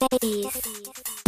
babies.